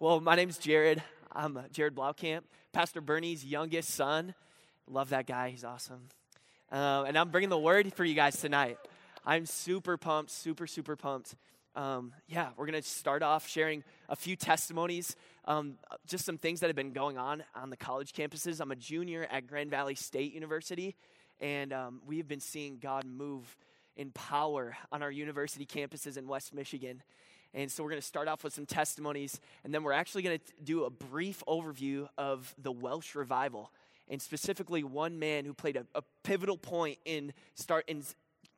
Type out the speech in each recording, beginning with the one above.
Well, my name's Jared. I'm uh, Jared Blaukamp, Pastor Bernie's youngest son. Love that guy, he's awesome. Um, and I'm bringing the word for you guys tonight. I'm super pumped, super, super pumped. Um, yeah, we're going to start off sharing a few testimonies, um, just some things that have been going on on the college campuses. I'm a junior at Grand Valley State University, and um, we have been seeing God move in power on our university campuses in West Michigan. And so we're going to start off with some testimonies, and then we're actually going to do a brief overview of the Welsh revival, and specifically one man who played a, a pivotal point in start in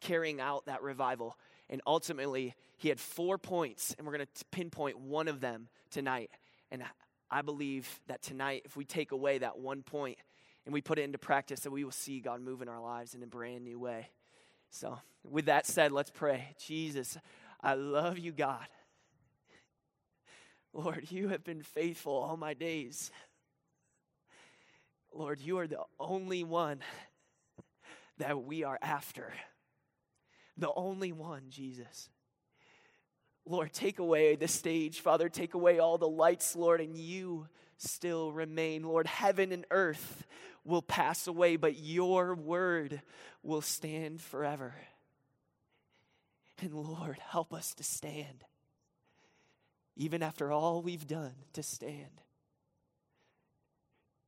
carrying out that revival. And ultimately, he had four points, and we're going to pinpoint one of them tonight. And I believe that tonight, if we take away that one point and we put it into practice, that we will see God move in our lives in a brand new way. So, with that said, let's pray. Jesus, I love you, God. Lord, you have been faithful all my days. Lord, you are the only one that we are after. The only one, Jesus. Lord, take away the stage, Father. Take away all the lights, Lord, and you still remain. Lord, heaven and earth will pass away, but your word will stand forever. And Lord, help us to stand even after all we've done to stand.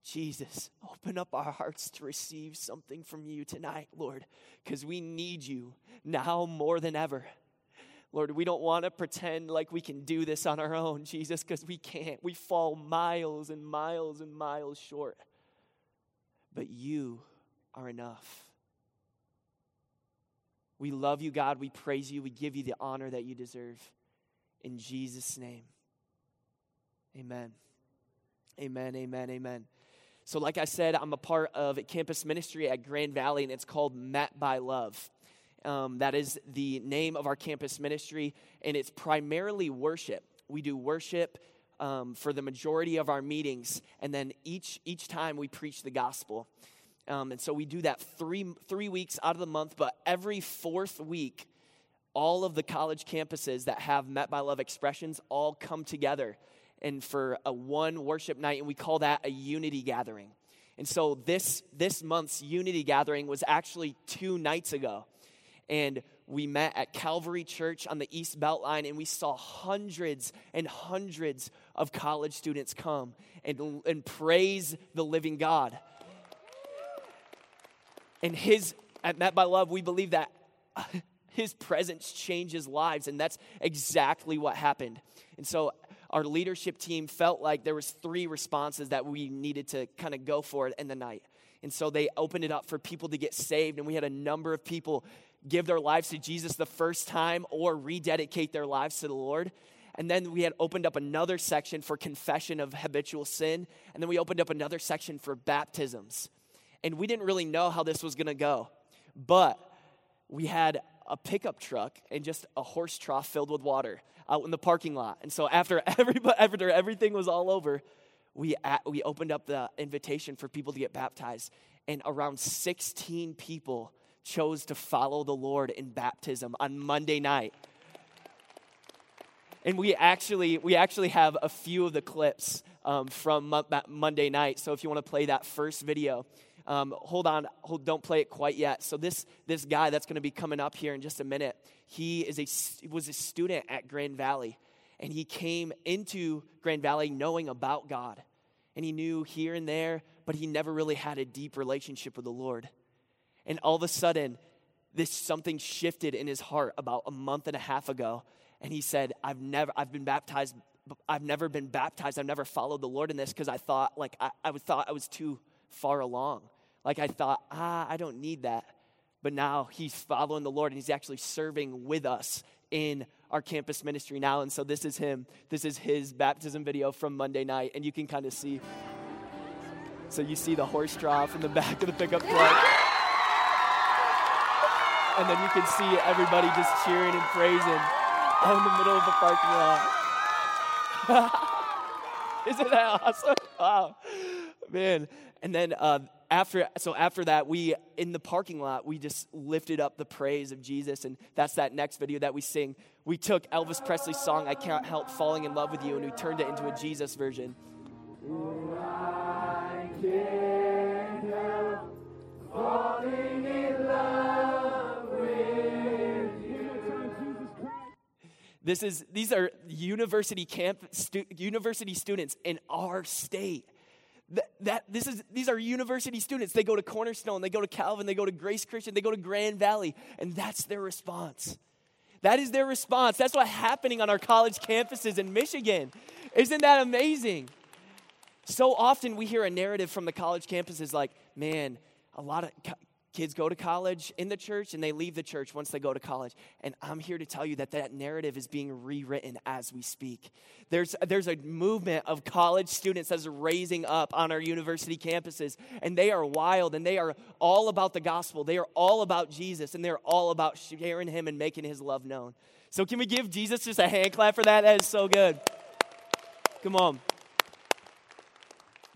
Jesus, open up our hearts to receive something from you tonight, Lord, because we need you now more than ever. Lord, we don't want to pretend like we can do this on our own, Jesus, because we can't. We fall miles and miles and miles short. But you are enough. We love you, God. We praise you. We give you the honor that you deserve. In Jesus' name. Amen. Amen, amen, amen. So, like I said, I'm a part of a campus ministry at Grand Valley, and it's called Met by Love. Um, that is the name of our campus ministry, and it's primarily worship. We do worship um, for the majority of our meetings, and then each each time we preach the gospel. Um, and so we do that three three weeks out of the month, but every fourth week all of the college campuses that have Met by Love expressions all come together and for a one worship night, and we call that a unity gathering. And so this this month's unity gathering was actually two nights ago, and we met at Calvary Church on the East Beltline, and we saw hundreds and hundreds of college students come and, and praise the living God. And his at Met by Love, we believe that his presence changes lives and that's exactly what happened. And so our leadership team felt like there was three responses that we needed to kind of go for in the night. And so they opened it up for people to get saved and we had a number of people give their lives to jesus the first time or rededicate their lives to the lord. And then we had opened up another section for confession of habitual sin and then we opened up another section for baptisms. And we didn't really know how this was going to go but we had a pickup truck and just a horse trough filled with water out in the parking lot. And so after, everybody, after everything was all over, we, at, we opened up the invitation for people to get baptized. And around 16 people chose to follow the Lord in baptism on Monday night. And we actually, we actually have a few of the clips um, from Monday night. So if you want to play that first video, um, hold on, hold, don't play it quite yet. So this this guy that's going to be coming up here in just a minute, he is a was a student at Grand Valley, and he came into Grand Valley knowing about God, and he knew here and there, but he never really had a deep relationship with the Lord. And all of a sudden, this something shifted in his heart about a month and a half ago, and he said, "I've never I've been baptized." I've never been baptized. I've never followed the Lord in this because I thought like I, I thought I was too far along. Like I thought, ah, I don't need that. But now he's following the Lord and he's actually serving with us in our campus ministry now. And so this is him. This is his baptism video from Monday night. And you can kind of see. So you see the horse draw from the back of the pickup truck. And then you can see everybody just cheering and praising out in the middle of the parking lot. Isn't that awesome? Wow. Man. And then uh, after, so after that, we, in the parking lot, we just lifted up the praise of Jesus. And that's that next video that we sing. We took Elvis Presley's song, I Can't Help Falling in Love with You, and we turned it into a Jesus version. This is, these are university camp stu- university students in our state. That, that, this is, these are university students. They go to Cornerstone, they go to Calvin, they go to Grace Christian, they go to Grand Valley, and that's their response. That is their response. That's what's happening on our college campuses in Michigan. Isn't that amazing? So often we hear a narrative from the college campuses like, man, a lot of Kids go to college in the church and they leave the church once they go to college. And I'm here to tell you that that narrative is being rewritten as we speak. There's, there's a movement of college students that's raising up on our university campuses, and they are wild and they are all about the gospel. They are all about Jesus and they're all about sharing him and making his love known. So, can we give Jesus just a hand clap for that? That is so good. Come on.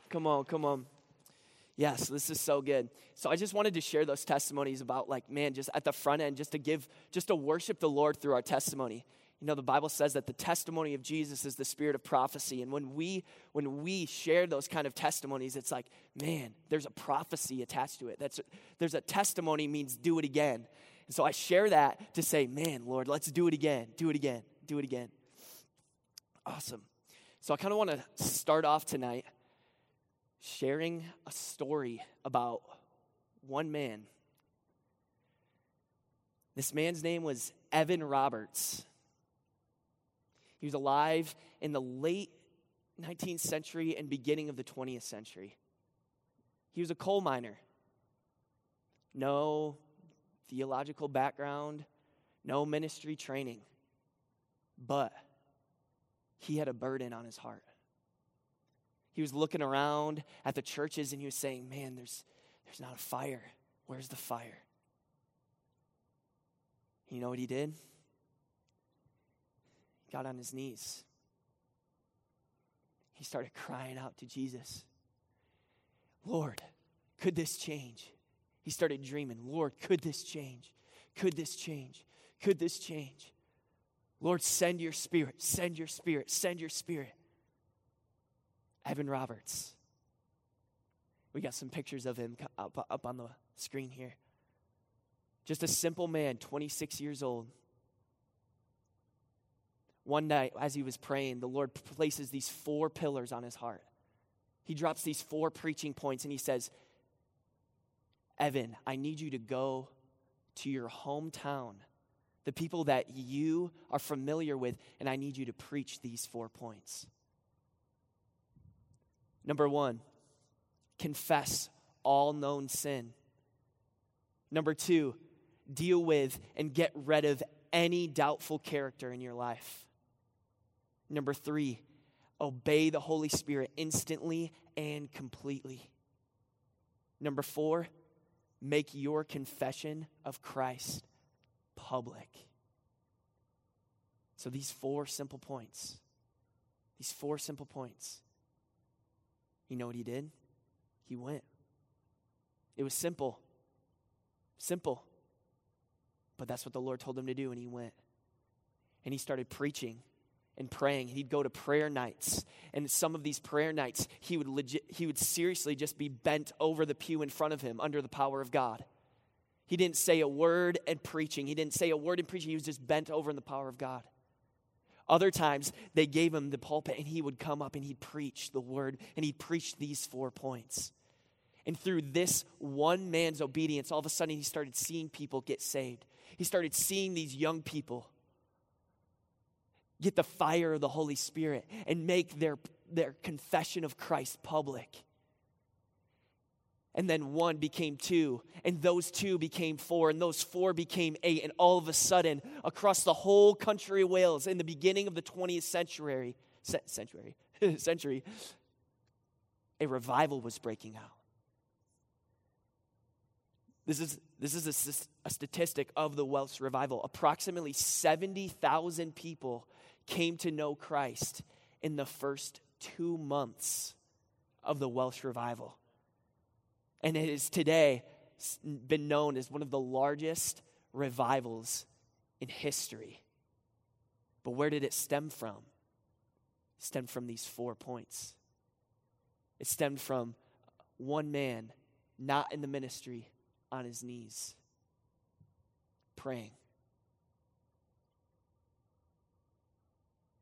Come on, come on. Yes, this is so good. So I just wanted to share those testimonies about like, man, just at the front end, just to give, just to worship the Lord through our testimony. You know, the Bible says that the testimony of Jesus is the spirit of prophecy. And when we when we share those kind of testimonies, it's like, man, there's a prophecy attached to it. That's there's a testimony means do it again. And so I share that to say, man, Lord, let's do it again, do it again, do it again. Awesome. So I kind of want to start off tonight sharing a story about one man. This man's name was Evan Roberts. He was alive in the late 19th century and beginning of the 20th century. He was a coal miner. No theological background, no ministry training, but he had a burden on his heart. He was looking around at the churches and he was saying, Man, there's, there's not a fire. Where's the fire? You know what he did? He got on his knees. He started crying out to Jesus Lord, could this change? He started dreaming, Lord, could this change? Could this change? Could this change? Lord, send your spirit, send your spirit, send your spirit. Evan Roberts. We got some pictures of him up, up on the screen here. Just a simple man, 26 years old. One night, as he was praying, the Lord places these four pillars on his heart. He drops these four preaching points and he says, Evan, I need you to go to your hometown, the people that you are familiar with, and I need you to preach these four points. Number one, confess all known sin. Number two, deal with and get rid of any doubtful character in your life. Number three, obey the Holy Spirit instantly and completely. Number four, make your confession of Christ public. So, these four simple points, these four simple points you know what he did? He went. It was simple. Simple. But that's what the Lord told him to do, and he went. And he started preaching and praying. He'd go to prayer nights. And some of these prayer nights, he would legit he would seriously just be bent over the pew in front of him under the power of God. He didn't say a word in preaching. He didn't say a word in preaching. He was just bent over in the power of God. Other times, they gave him the pulpit and he would come up and he'd preach the word and he'd preach these four points. And through this one man's obedience, all of a sudden he started seeing people get saved. He started seeing these young people get the fire of the Holy Spirit and make their, their confession of Christ public and then one became two, and those two became four, and those four became eight. And all of a sudden, across the whole country of Wales, in the beginning of the 20th century, century, century, a revival was breaking out. This is, this is a, a statistic of the Welsh revival. Approximately 70,000 people came to know Christ in the first two months of the Welsh revival. And it has today been known as one of the largest revivals in history. But where did it stem from? It stemmed from these four points. It stemmed from one man not in the ministry on his knees praying.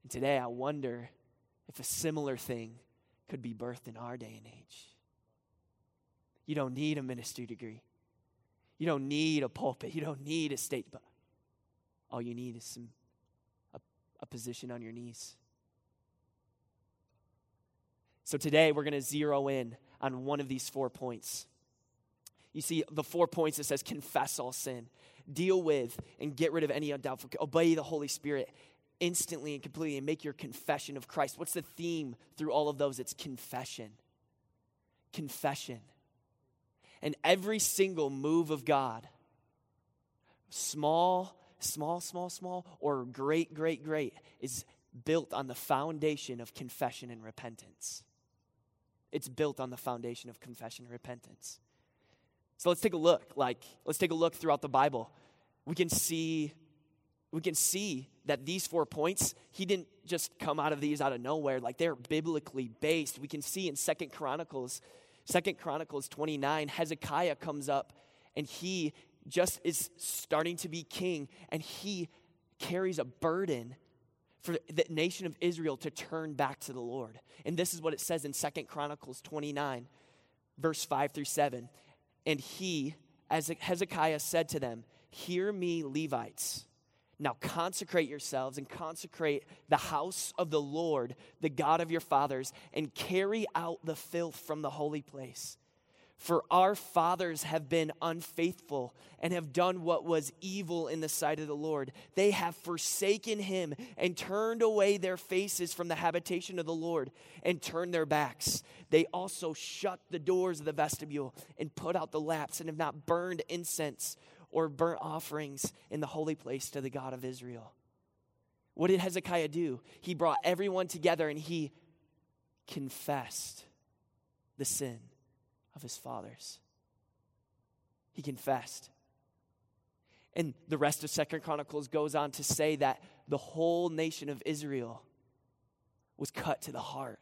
And today I wonder if a similar thing could be birthed in our day and age. You don't need a ministry degree. You don't need a pulpit. You don't need a state. But all you need is some a, a position on your knees. So today we're going to zero in on one of these four points. You see, the four points it says confess all sin, deal with and get rid of any undoubtful, obey the Holy Spirit instantly and completely, and make your confession of Christ. What's the theme through all of those? It's confession. Confession. And every single move of God, small, small, small, small, or great, great, great, is built on the foundation of confession and repentance. It's built on the foundation of confession and repentance. So let's take a look. Like, let's take a look throughout the Bible. We can see, we can see that these four points, he didn't just come out of these out of nowhere. Like they're biblically based. We can see in Second Chronicles, Second Chronicles 29, Hezekiah comes up and he just is starting to be king, and he carries a burden for the nation of Israel to turn back to the Lord. And this is what it says in Second Chronicles 29, verse 5 through 7. And he, as Hezekiah said to them, Hear me, Levites. Now consecrate yourselves and consecrate the house of the Lord, the God of your fathers, and carry out the filth from the holy place. For our fathers have been unfaithful and have done what was evil in the sight of the Lord. They have forsaken him and turned away their faces from the habitation of the Lord and turned their backs. They also shut the doors of the vestibule and put out the lamps and have not burned incense or burnt offerings in the holy place to the God of Israel. What did Hezekiah do? He brought everyone together and he confessed the sin of his fathers. He confessed. And the rest of Second Chronicles goes on to say that the whole nation of Israel was cut to the heart.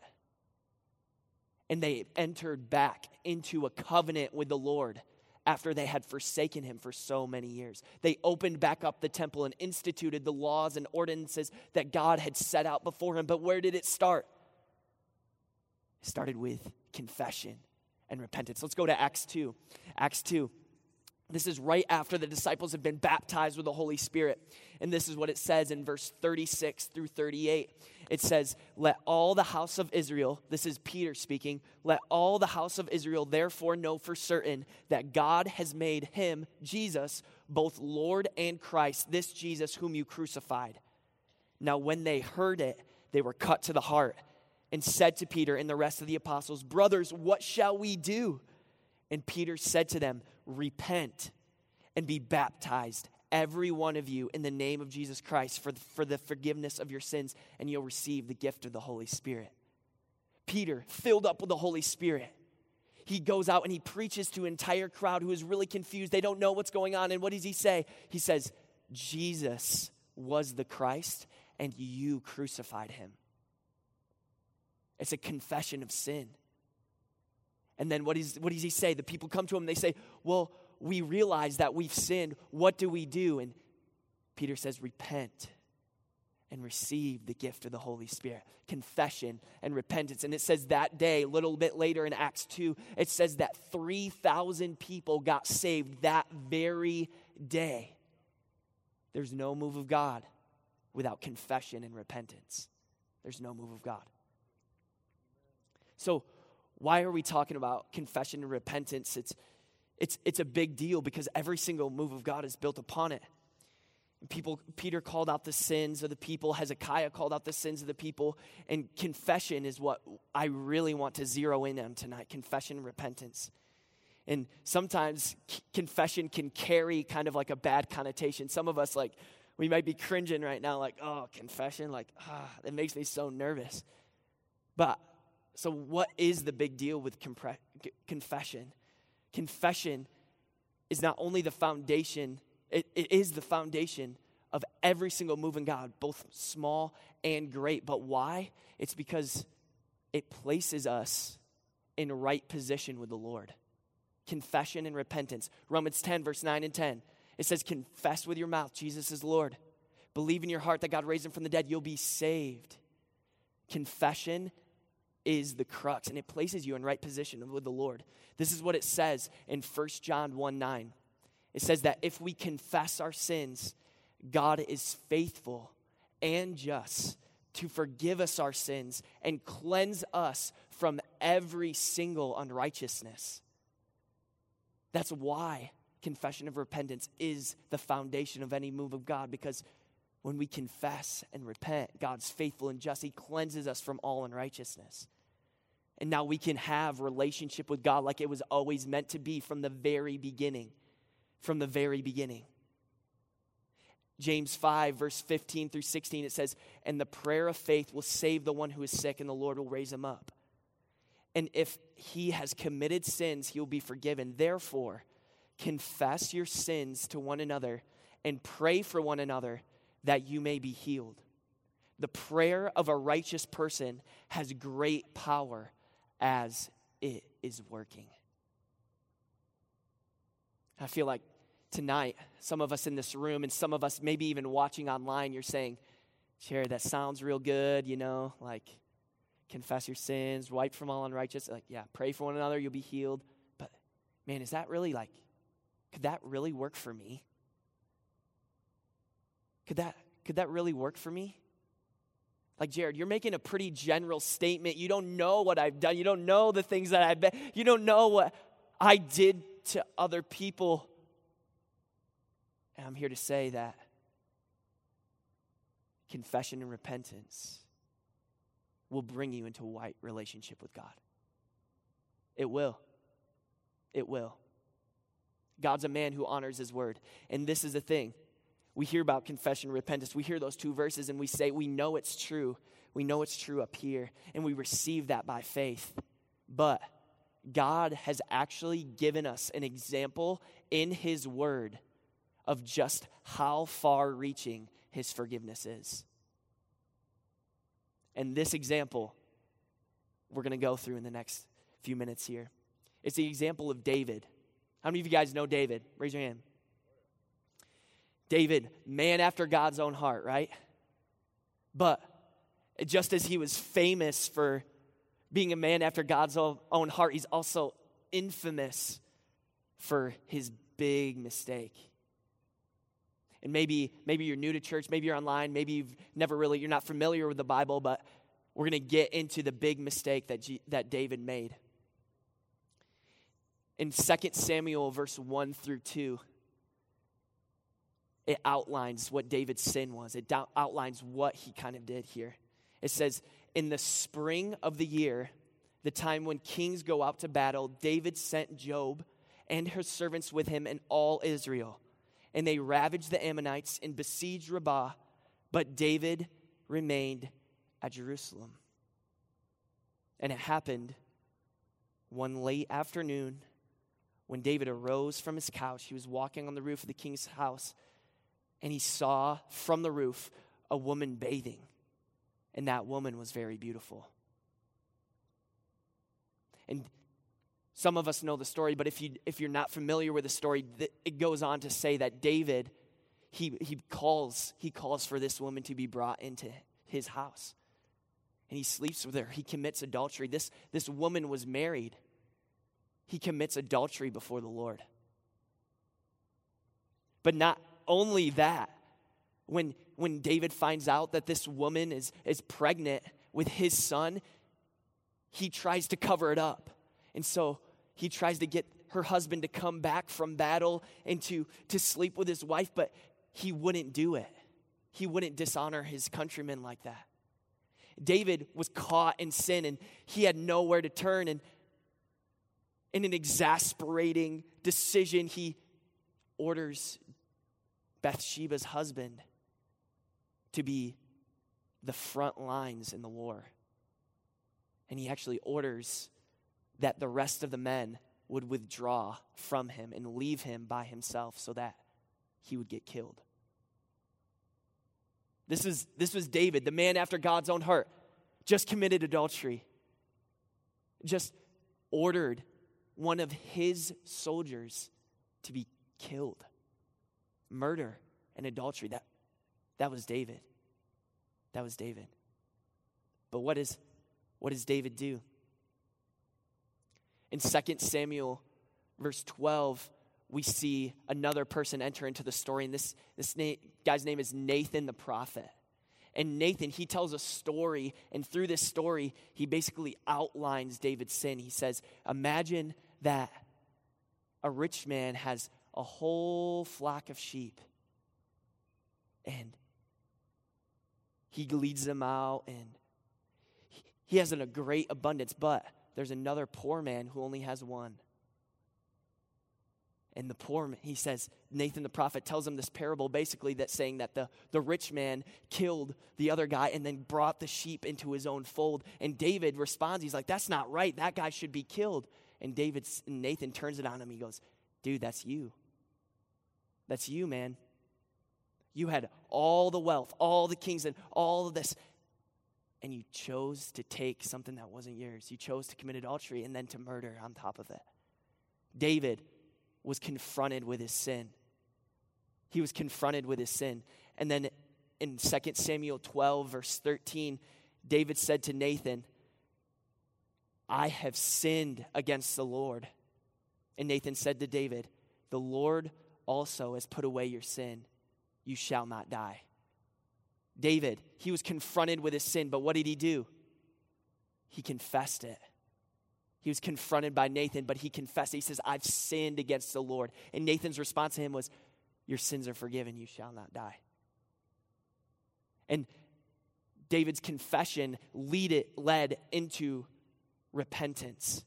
And they entered back into a covenant with the Lord after they had forsaken him for so many years. They opened back up the temple and instituted the laws and ordinances that God had set out before him. But where did it start? It started with confession and repentance. Let's go to Acts 2. Acts 2. This is right after the disciples have been baptized with the Holy Spirit. And this is what it says in verse 36 through 38. It says, Let all the house of Israel, this is Peter speaking, let all the house of Israel therefore know for certain that God has made him, Jesus, both Lord and Christ, this Jesus whom you crucified. Now, when they heard it, they were cut to the heart and said to Peter and the rest of the apostles, Brothers, what shall we do? And Peter said to them, Repent and be baptized, every one of you, in the name of Jesus Christ for the, for the forgiveness of your sins, and you'll receive the gift of the Holy Spirit. Peter, filled up with the Holy Spirit, he goes out and he preaches to an entire crowd who is really confused. They don't know what's going on. And what does he say? He says, Jesus was the Christ, and you crucified him. It's a confession of sin. And then what, is, what does he say? The people come to him and they say, Well, we realize that we've sinned. What do we do? And Peter says, Repent and receive the gift of the Holy Spirit. Confession and repentance. And it says that day, a little bit later in Acts 2, it says that 3,000 people got saved that very day. There's no move of God without confession and repentance. There's no move of God. So, why are we talking about confession and repentance? It's, it's, it's a big deal because every single move of God is built upon it. People, Peter called out the sins of the people, Hezekiah called out the sins of the people, and confession is what I really want to zero in on tonight confession and repentance. And sometimes c- confession can carry kind of like a bad connotation. Some of us, like, we might be cringing right now, like, oh, confession, like, ah, that makes me so nervous. But so, what is the big deal with compre- confession? Confession is not only the foundation, it, it is the foundation of every single move in God, both small and great. But why? It's because it places us in right position with the Lord. Confession and repentance. Romans 10, verse 9 and 10. It says, Confess with your mouth Jesus is Lord. Believe in your heart that God raised him from the dead, you'll be saved. Confession is the crux, and it places you in right position with the Lord. This is what it says in 1 John 1 9. It says that if we confess our sins, God is faithful and just to forgive us our sins and cleanse us from every single unrighteousness. That's why confession of repentance is the foundation of any move of God because when we confess and repent, God's faithful and just. He cleanses us from all unrighteousness. And now we can have relationship with God like it was always meant to be from the very beginning. From the very beginning. James 5, verse 15 through 16, it says, And the prayer of faith will save the one who is sick, and the Lord will raise him up. And if he has committed sins, he will be forgiven. Therefore, confess your sins to one another and pray for one another that you may be healed. The prayer of a righteous person has great power as it is working. I feel like tonight, some of us in this room and some of us maybe even watching online, you're saying, Sherry, that sounds real good, you know, like confess your sins, wipe from all unrighteous. Like, yeah, pray for one another, you'll be healed. But man, is that really like, could that really work for me? Could that could that really work for me? Like, Jared, you're making a pretty general statement. You don't know what I've done. You don't know the things that I've been. You don't know what I did to other people. And I'm here to say that confession and repentance will bring you into a right relationship with God. It will. It will. God's a man who honors his word. And this is the thing we hear about confession repentance. We hear those two verses and we say, we know it's true. We know it's true up here. And we receive that by faith. But God has actually given us an example in His Word of just how far reaching His forgiveness is. And this example, we're going to go through in the next few minutes here. It's the example of David. How many of you guys know David? Raise your hand. David, man after God's own heart, right? But just as he was famous for being a man after God's own heart, he's also infamous for his big mistake. And maybe maybe you're new to church, maybe you're online, maybe you've never really you're not familiar with the Bible, but we're going to get into the big mistake that G, that David made. In 2 Samuel verse 1 through 2, it outlines what David's sin was. It outlines what he kind of did here. It says, In the spring of the year, the time when kings go out to battle, David sent Joab and his servants with him and all Israel. And they ravaged the Ammonites and besieged Rabbah, but David remained at Jerusalem. And it happened one late afternoon when David arose from his couch. He was walking on the roof of the king's house and he saw from the roof a woman bathing, and that woman was very beautiful. And some of us know the story, but if, you, if you're not familiar with the story, it goes on to say that David, he, he, calls, he calls for this woman to be brought into his house. And he sleeps with her. He commits adultery. This, this woman was married. He commits adultery before the Lord. But not only that, when, when David finds out that this woman is, is pregnant with his son, he tries to cover it up. And so he tries to get her husband to come back from battle and to, to sleep with his wife, but he wouldn't do it. He wouldn't dishonor his countrymen like that. David was caught in sin and he had nowhere to turn. And in an exasperating decision, he orders Bathsheba's husband to be the front lines in the war. And he actually orders that the rest of the men would withdraw from him and leave him by himself so that he would get killed. This, is, this was David, the man after God's own heart, just committed adultery, just ordered one of his soldiers to be killed. Murder and adultery. That, that was David. That was David. But what, is, what does David do? In 2 Samuel, verse 12, we see another person enter into the story, and this, this na- guy's name is Nathan the prophet. And Nathan, he tells a story, and through this story, he basically outlines David's sin. He says, Imagine that a rich man has a whole flock of sheep, and he leads them out, and he has a great abundance, but there's another poor man who only has one. And the poor man, he says, Nathan the prophet tells him this parable basically that's saying that the, the rich man killed the other guy and then brought the sheep into his own fold. And David responds, he's like, That's not right. That guy should be killed. And David, Nathan turns it on him. He goes, Dude, that's you. That's you, man. You had all the wealth, all the kings, and all of this. And you chose to take something that wasn't yours. You chose to commit adultery and then to murder on top of it. David was confronted with his sin. He was confronted with his sin. And then in 2 Samuel 12, verse 13, David said to Nathan, I have sinned against the Lord. And Nathan said to David, The Lord also has put away your sin. You shall not die. David, he was confronted with his sin, but what did he do? He confessed it. He was confronted by Nathan, but he confessed. He says, I've sinned against the Lord. And Nathan's response to him was, Your sins are forgiven. You shall not die. And David's confession lead it, led into repentance.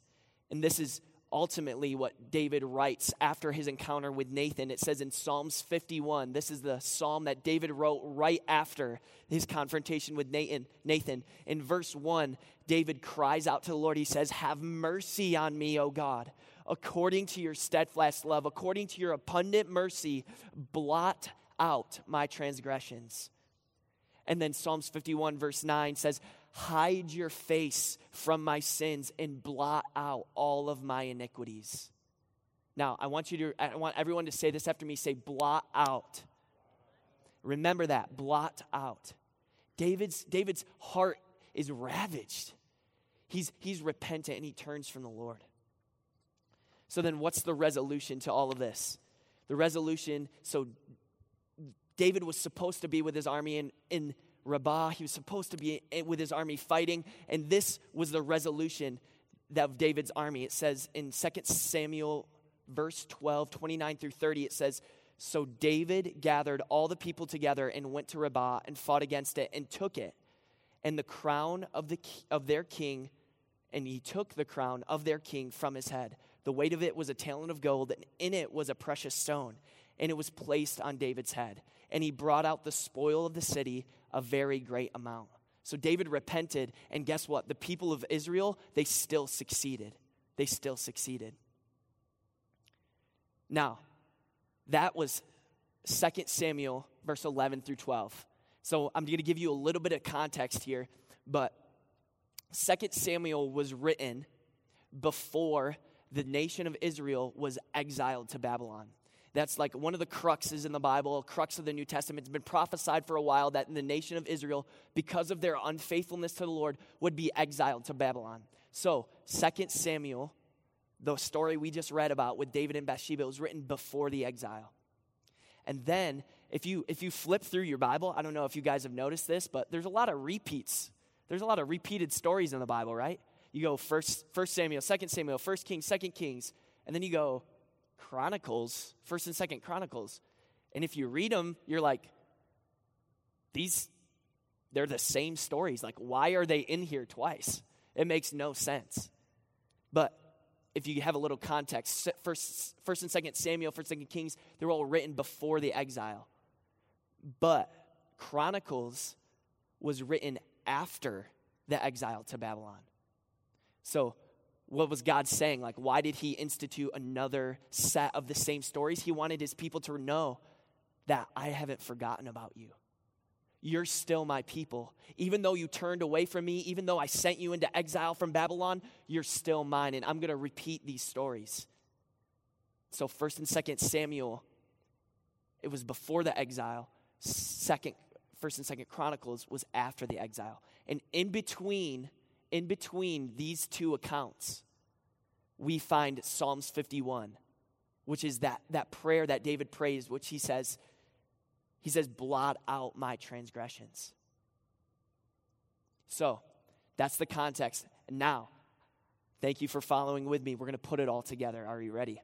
And this is ultimately what David writes after his encounter with Nathan. It says in Psalms 51, this is the psalm that David wrote right after his confrontation with Nathan. Nathan. In verse 1, David cries out to the Lord. He says, Have mercy on me, O God, according to your steadfast love, according to your abundant mercy, blot out my transgressions. And then Psalms 51, verse 9 says, Hide your face from my sins and blot out all of my iniquities. Now, I want you to, I want everyone to say this after me say, blot out. Remember that, blot out. David's, David's heart is ravaged. He's, he's repentant and he turns from the Lord. So then, what's the resolution to all of this? The resolution, so David was supposed to be with his army in, in Rabbah. He was supposed to be with his army fighting, and this was the resolution of David's army. It says in 2 Samuel, verse 12, 29 through 30, it says, So David gathered all the people together and went to Rabbah and fought against it and took it. And the crown of, the, of their king, and he took the crown of their king from his head. The weight of it was a talent of gold, and in it was a precious stone, and it was placed on David's head. And he brought out the spoil of the city a very great amount. So David repented, and guess what? The people of Israel, they still succeeded. They still succeeded. Now, that was 2 Samuel, verse 11 through 12. So I'm going to give you a little bit of context here, but 2 Samuel was written before the nation of Israel was exiled to Babylon. That's like one of the cruxes in the Bible, crux of the New Testament. It's been prophesied for a while that the nation of Israel, because of their unfaithfulness to the Lord, would be exiled to Babylon. So, 2 Samuel, the story we just read about with David and Bathsheba, was written before the exile. And then, if you if you flip through your Bible, I don't know if you guys have noticed this, but there's a lot of repeats. There's a lot of repeated stories in the Bible, right? You go first, first Samuel, second Samuel, first Kings, second Kings, and then you go Chronicles, First and Second Chronicles. And if you read them, you're like, these, they're the same stories. Like, why are they in here twice? It makes no sense. But if you have a little context, First, first and Second Samuel, First and Second Kings, they're all written before the exile. But Chronicles was written after the exile to Babylon. So what was God saying? Like, why did he institute another set of the same stories? He wanted his people to know that I haven't forgotten about you. You're still my people. Even though you turned away from me, even though I sent you into exile from Babylon, you're still mine. And I'm going to repeat these stories. So, 1st and 2nd Samuel, it was before the exile. Second, 1st and 2nd Chronicles was after the exile. And in between, in between these two accounts, we find Psalms 51, which is that, that prayer that David prays, which he says, he says, blot out my transgressions. So that's the context. Now, thank you for following with me. We're going to put it all together. Are you ready?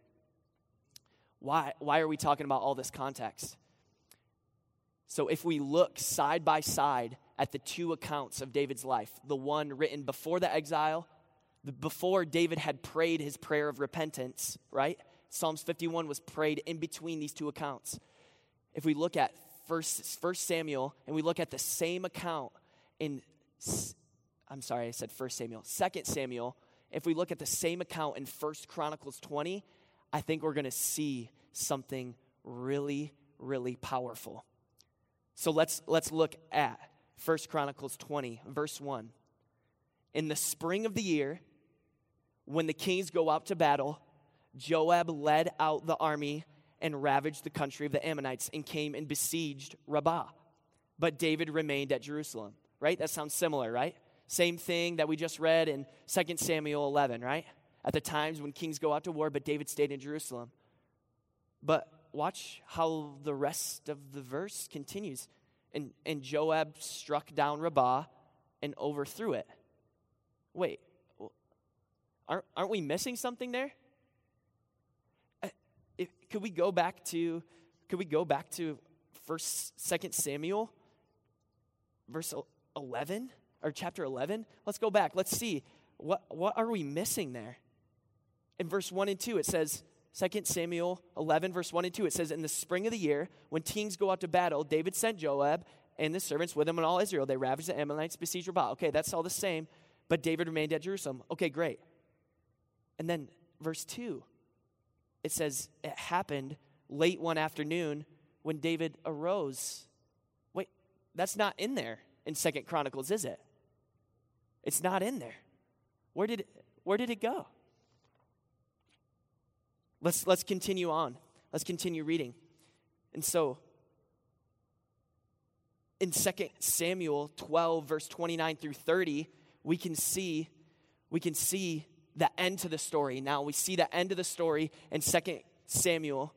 Why, why are we talking about all this context? So, if we look side by side at the two accounts of David's life, the one written before the exile, before David had prayed his prayer of repentance, right? Psalms 51 was prayed in between these two accounts. If we look at First, First Samuel, and we look at the same account in, I'm sorry, I said First Samuel, Second Samuel. If we look at the same account in First Chronicles 20, I think we're going to see something really, really powerful. So let's let's look at First Chronicles 20, verse 1. In the spring of the year, when the kings go out to battle, Joab led out the army and ravaged the country of the Ammonites and came and besieged Rabbah. But David remained at Jerusalem, right? That sounds similar, right? Same thing that we just read in 2 Samuel 11, right? At the times when kings go out to war, but David stayed in Jerusalem. But watch how the rest of the verse continues. And, and Joab struck down Rabbah and overthrew it. Wait, aren't, aren't we missing something there? Uh, could we go back to could we go back to first second samuel verse 11 or chapter 11 let's go back let's see what what are we missing there in verse 1 and 2 it says 2 samuel 11 verse 1 and 2 it says in the spring of the year when kings go out to battle david sent joab and the servants with him and all israel they ravaged the ammonites besieged rabbah okay that's all the same but david remained at jerusalem okay great and then verse 2 it says it happened late one afternoon when David arose. Wait, that's not in there in Second Chronicles, is it? It's not in there. Where did where did it go? Let's let's continue on. Let's continue reading. And so in 2 Samuel 12 verse 29 through 30, we can see we can see the end to the story. Now we see the end of the story in 2 Samuel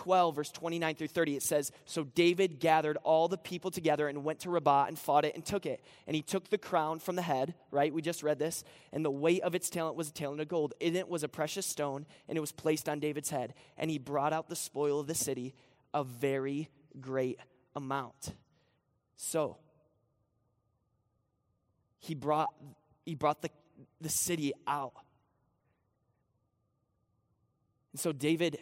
12, verse 29 through 30. It says, So David gathered all the people together and went to Rabbah and fought it and took it. And he took the crown from the head, right? We just read this. And the weight of its talent was a talent of gold. In it was a precious stone, and it was placed on David's head. And he brought out the spoil of the city, a very great amount. So, he brought, he brought the the city out. And so David,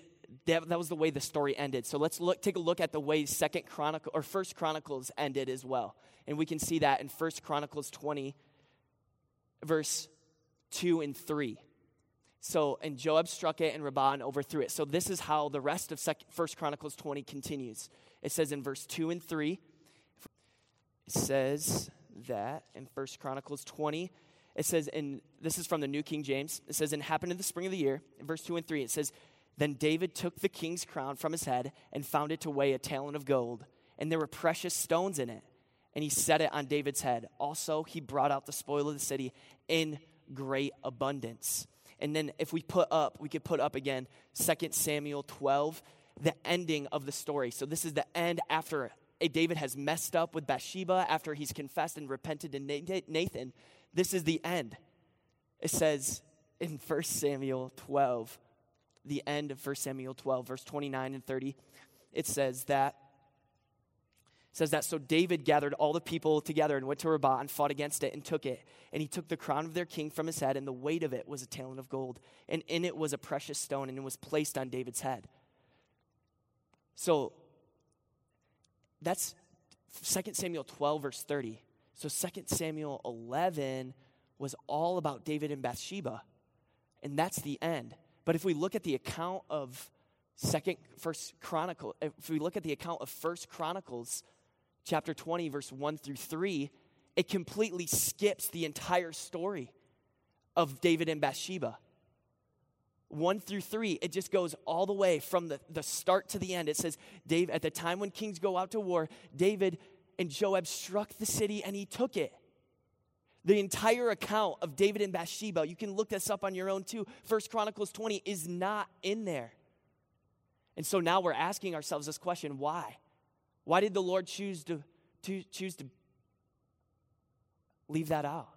that, that was the way the story ended. So let's look, take a look at the way Second Chronicle or First Chronicles ended as well, and we can see that in First Chronicles twenty, verse two and three. So, and Joab struck it and Rabbah and overthrew it. So this is how the rest of Second, First Chronicles twenty continues. It says in verse two and three. It says that in First Chronicles twenty it says, and this is from the New King James, it says, and happened in the spring of the year, in verse 2 and 3, it says, Then David took the king's crown from his head and found it to weigh a talent of gold, and there were precious stones in it. And he set it on David's head. Also, he brought out the spoil of the city in great abundance. And then if we put up, we could put up again 2 Samuel 12, the ending of the story. So this is the end after David has messed up with Bathsheba, after he's confessed and repented to Nathan. This is the end. It says in 1 Samuel 12, the end of 1 Samuel 12, verse 29 and 30, it says that says that so David gathered all the people together and went to Rabbah and fought against it and took it. And he took the crown of their king from his head, and the weight of it was a talent of gold. And in it was a precious stone, and it was placed on David's head. So that's 2 Samuel 12, verse 30. So 2 Samuel 11 was all about David and Bathsheba. And that's the end. But if we look at the account of second first chronicle if we look at the account of first chronicles chapter 20 verse 1 through 3 it completely skips the entire story of david and bathsheba. 1 through 3 it just goes all the way from the, the start to the end. It says dave at the time when kings go out to war david and joab struck the city and he took it the entire account of david and bathsheba you can look this up on your own too first chronicles 20 is not in there and so now we're asking ourselves this question why? Why did the Lord choose to, to, choose to leave that out?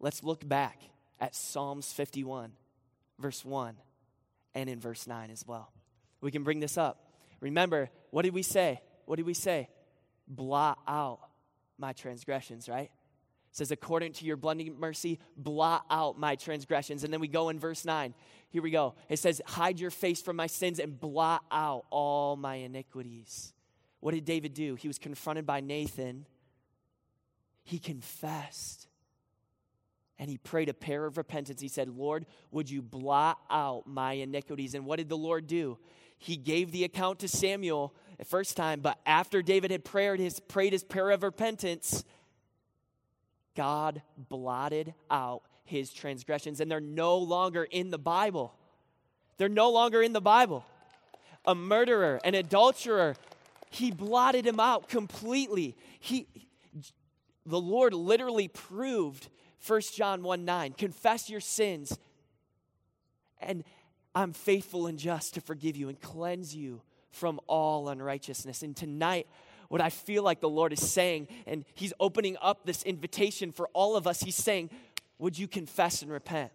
Let's look back at Psalms 51, verse 1, and in verse 9 as well. We can bring this up. Remember, what did we say? What did we say? Blot out my transgressions, right? says, according to your blending mercy, blot out my transgressions. And then we go in verse 9. Here we go. It says, hide your face from my sins and blot out all my iniquities. What did David do? He was confronted by Nathan. He confessed. And he prayed a prayer of repentance. He said, Lord, would you blot out my iniquities? And what did the Lord do? He gave the account to Samuel the first time, but after David had prayed his, prayed his prayer of repentance, God blotted out his transgressions, and they're no longer in the Bible. They're no longer in the Bible. A murderer, an adulterer, he blotted him out completely. He, the Lord literally proved 1 John 1 9, confess your sins, and I'm faithful and just to forgive you and cleanse you from all unrighteousness. And tonight, what I feel like the Lord is saying, and He's opening up this invitation for all of us. He's saying, Would you confess and repent?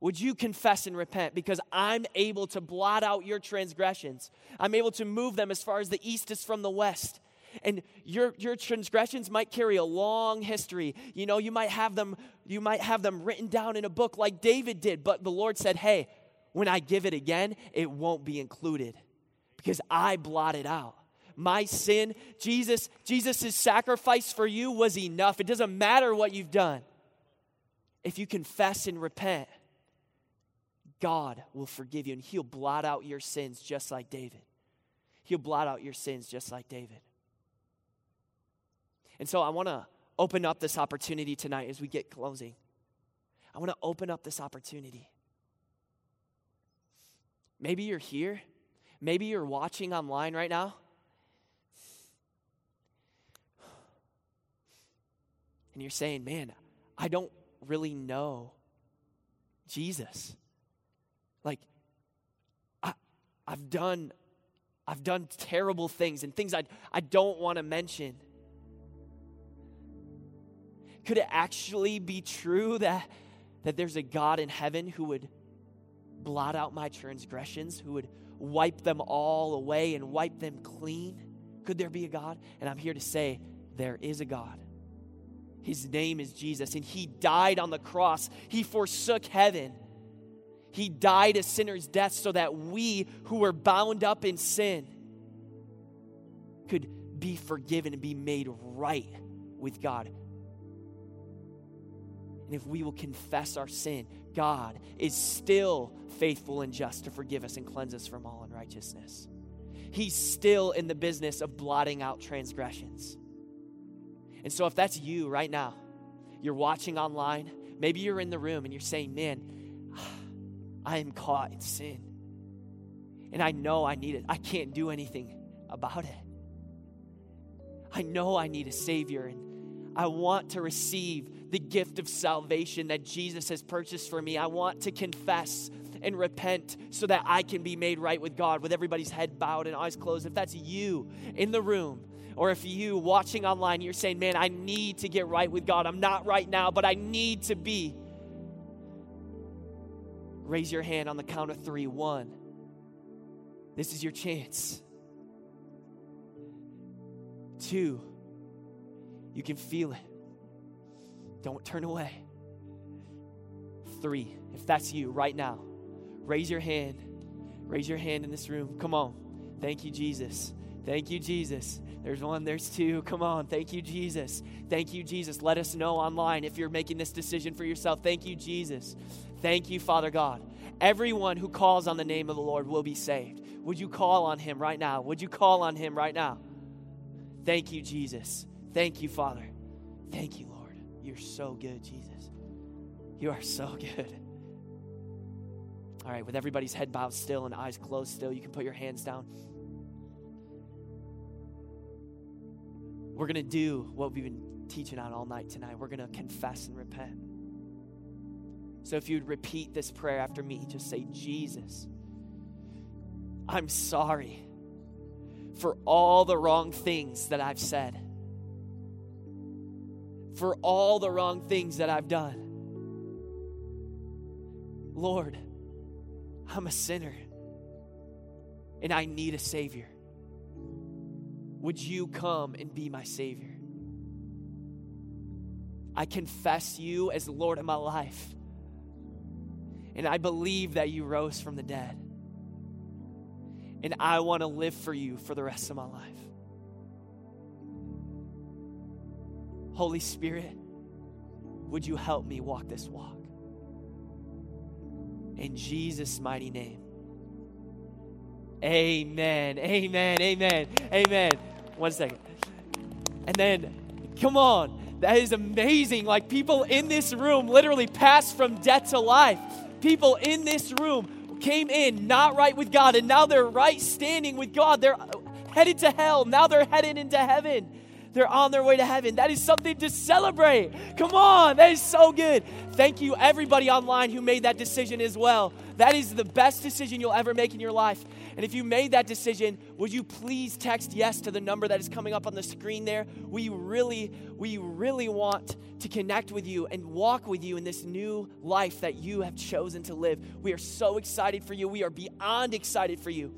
Would you confess and repent? Because I'm able to blot out your transgressions. I'm able to move them as far as the east is from the west. And your, your transgressions might carry a long history. You know, you might have them, you might have them written down in a book like David did, but the Lord said, Hey, when I give it again, it won't be included because I blotted out my sin. Jesus, Jesus' sacrifice for you was enough. It doesn't matter what you've done. If you confess and repent, God will forgive you and He'll blot out your sins just like David. He'll blot out your sins just like David. And so I want to open up this opportunity tonight as we get closing. I want to open up this opportunity. Maybe you're here. Maybe you're watching online right now. and you're saying, man, I don't really know Jesus. Like, I, I've done I've done terrible things and things I, I don't want to mention. Could it actually be true that, that there's a God in heaven who would blot out my transgressions, who would wipe them all away and wipe them clean? Could there be a God? And I'm here to say, there is a God. His name is Jesus, and He died on the cross. He forsook heaven. He died a sinner's death so that we who were bound up in sin could be forgiven and be made right with God. And if we will confess our sin, God is still faithful and just to forgive us and cleanse us from all unrighteousness. He's still in the business of blotting out transgressions. And so, if that's you right now, you're watching online, maybe you're in the room and you're saying, Man, I am caught in sin. And I know I need it. I can't do anything about it. I know I need a Savior, and I want to receive the gift of salvation that Jesus has purchased for me. I want to confess and repent so that I can be made right with God with everybody's head bowed and eyes closed. If that's you in the room, or if you watching online, you're saying, man, I need to get right with God. I'm not right now, but I need to be. Raise your hand on the count of three. One. This is your chance. Two. You can feel it. Don't turn away. Three. If that's you right now, raise your hand. Raise your hand in this room. Come on. Thank you, Jesus. Thank you, Jesus. There's one, there's two. Come on. Thank you, Jesus. Thank you, Jesus. Let us know online if you're making this decision for yourself. Thank you, Jesus. Thank you, Father God. Everyone who calls on the name of the Lord will be saved. Would you call on him right now? Would you call on him right now? Thank you, Jesus. Thank you, Father. Thank you, Lord. You're so good, Jesus. You are so good. All right, with everybody's head bowed still and eyes closed still, you can put your hands down. We're going to do what we've been teaching on all night tonight. We're going to confess and repent. So if you'd repeat this prayer after me, just say, Jesus, I'm sorry for all the wrong things that I've said, for all the wrong things that I've done. Lord, I'm a sinner and I need a Savior. Would you come and be my Savior? I confess you as Lord of my life. And I believe that you rose from the dead. And I want to live for you for the rest of my life. Holy Spirit, would you help me walk this walk? In Jesus' mighty name. Amen. Amen. Amen. Amen. One second. And then, come on. That is amazing. Like people in this room literally passed from death to life. People in this room came in not right with God, and now they're right standing with God. They're headed to hell. Now they're headed into heaven. They're on their way to heaven. That is something to celebrate. Come on, that is so good. Thank you, everybody online who made that decision as well. That is the best decision you'll ever make in your life. And if you made that decision, would you please text yes to the number that is coming up on the screen there? We really, we really want to connect with you and walk with you in this new life that you have chosen to live. We are so excited for you. We are beyond excited for you.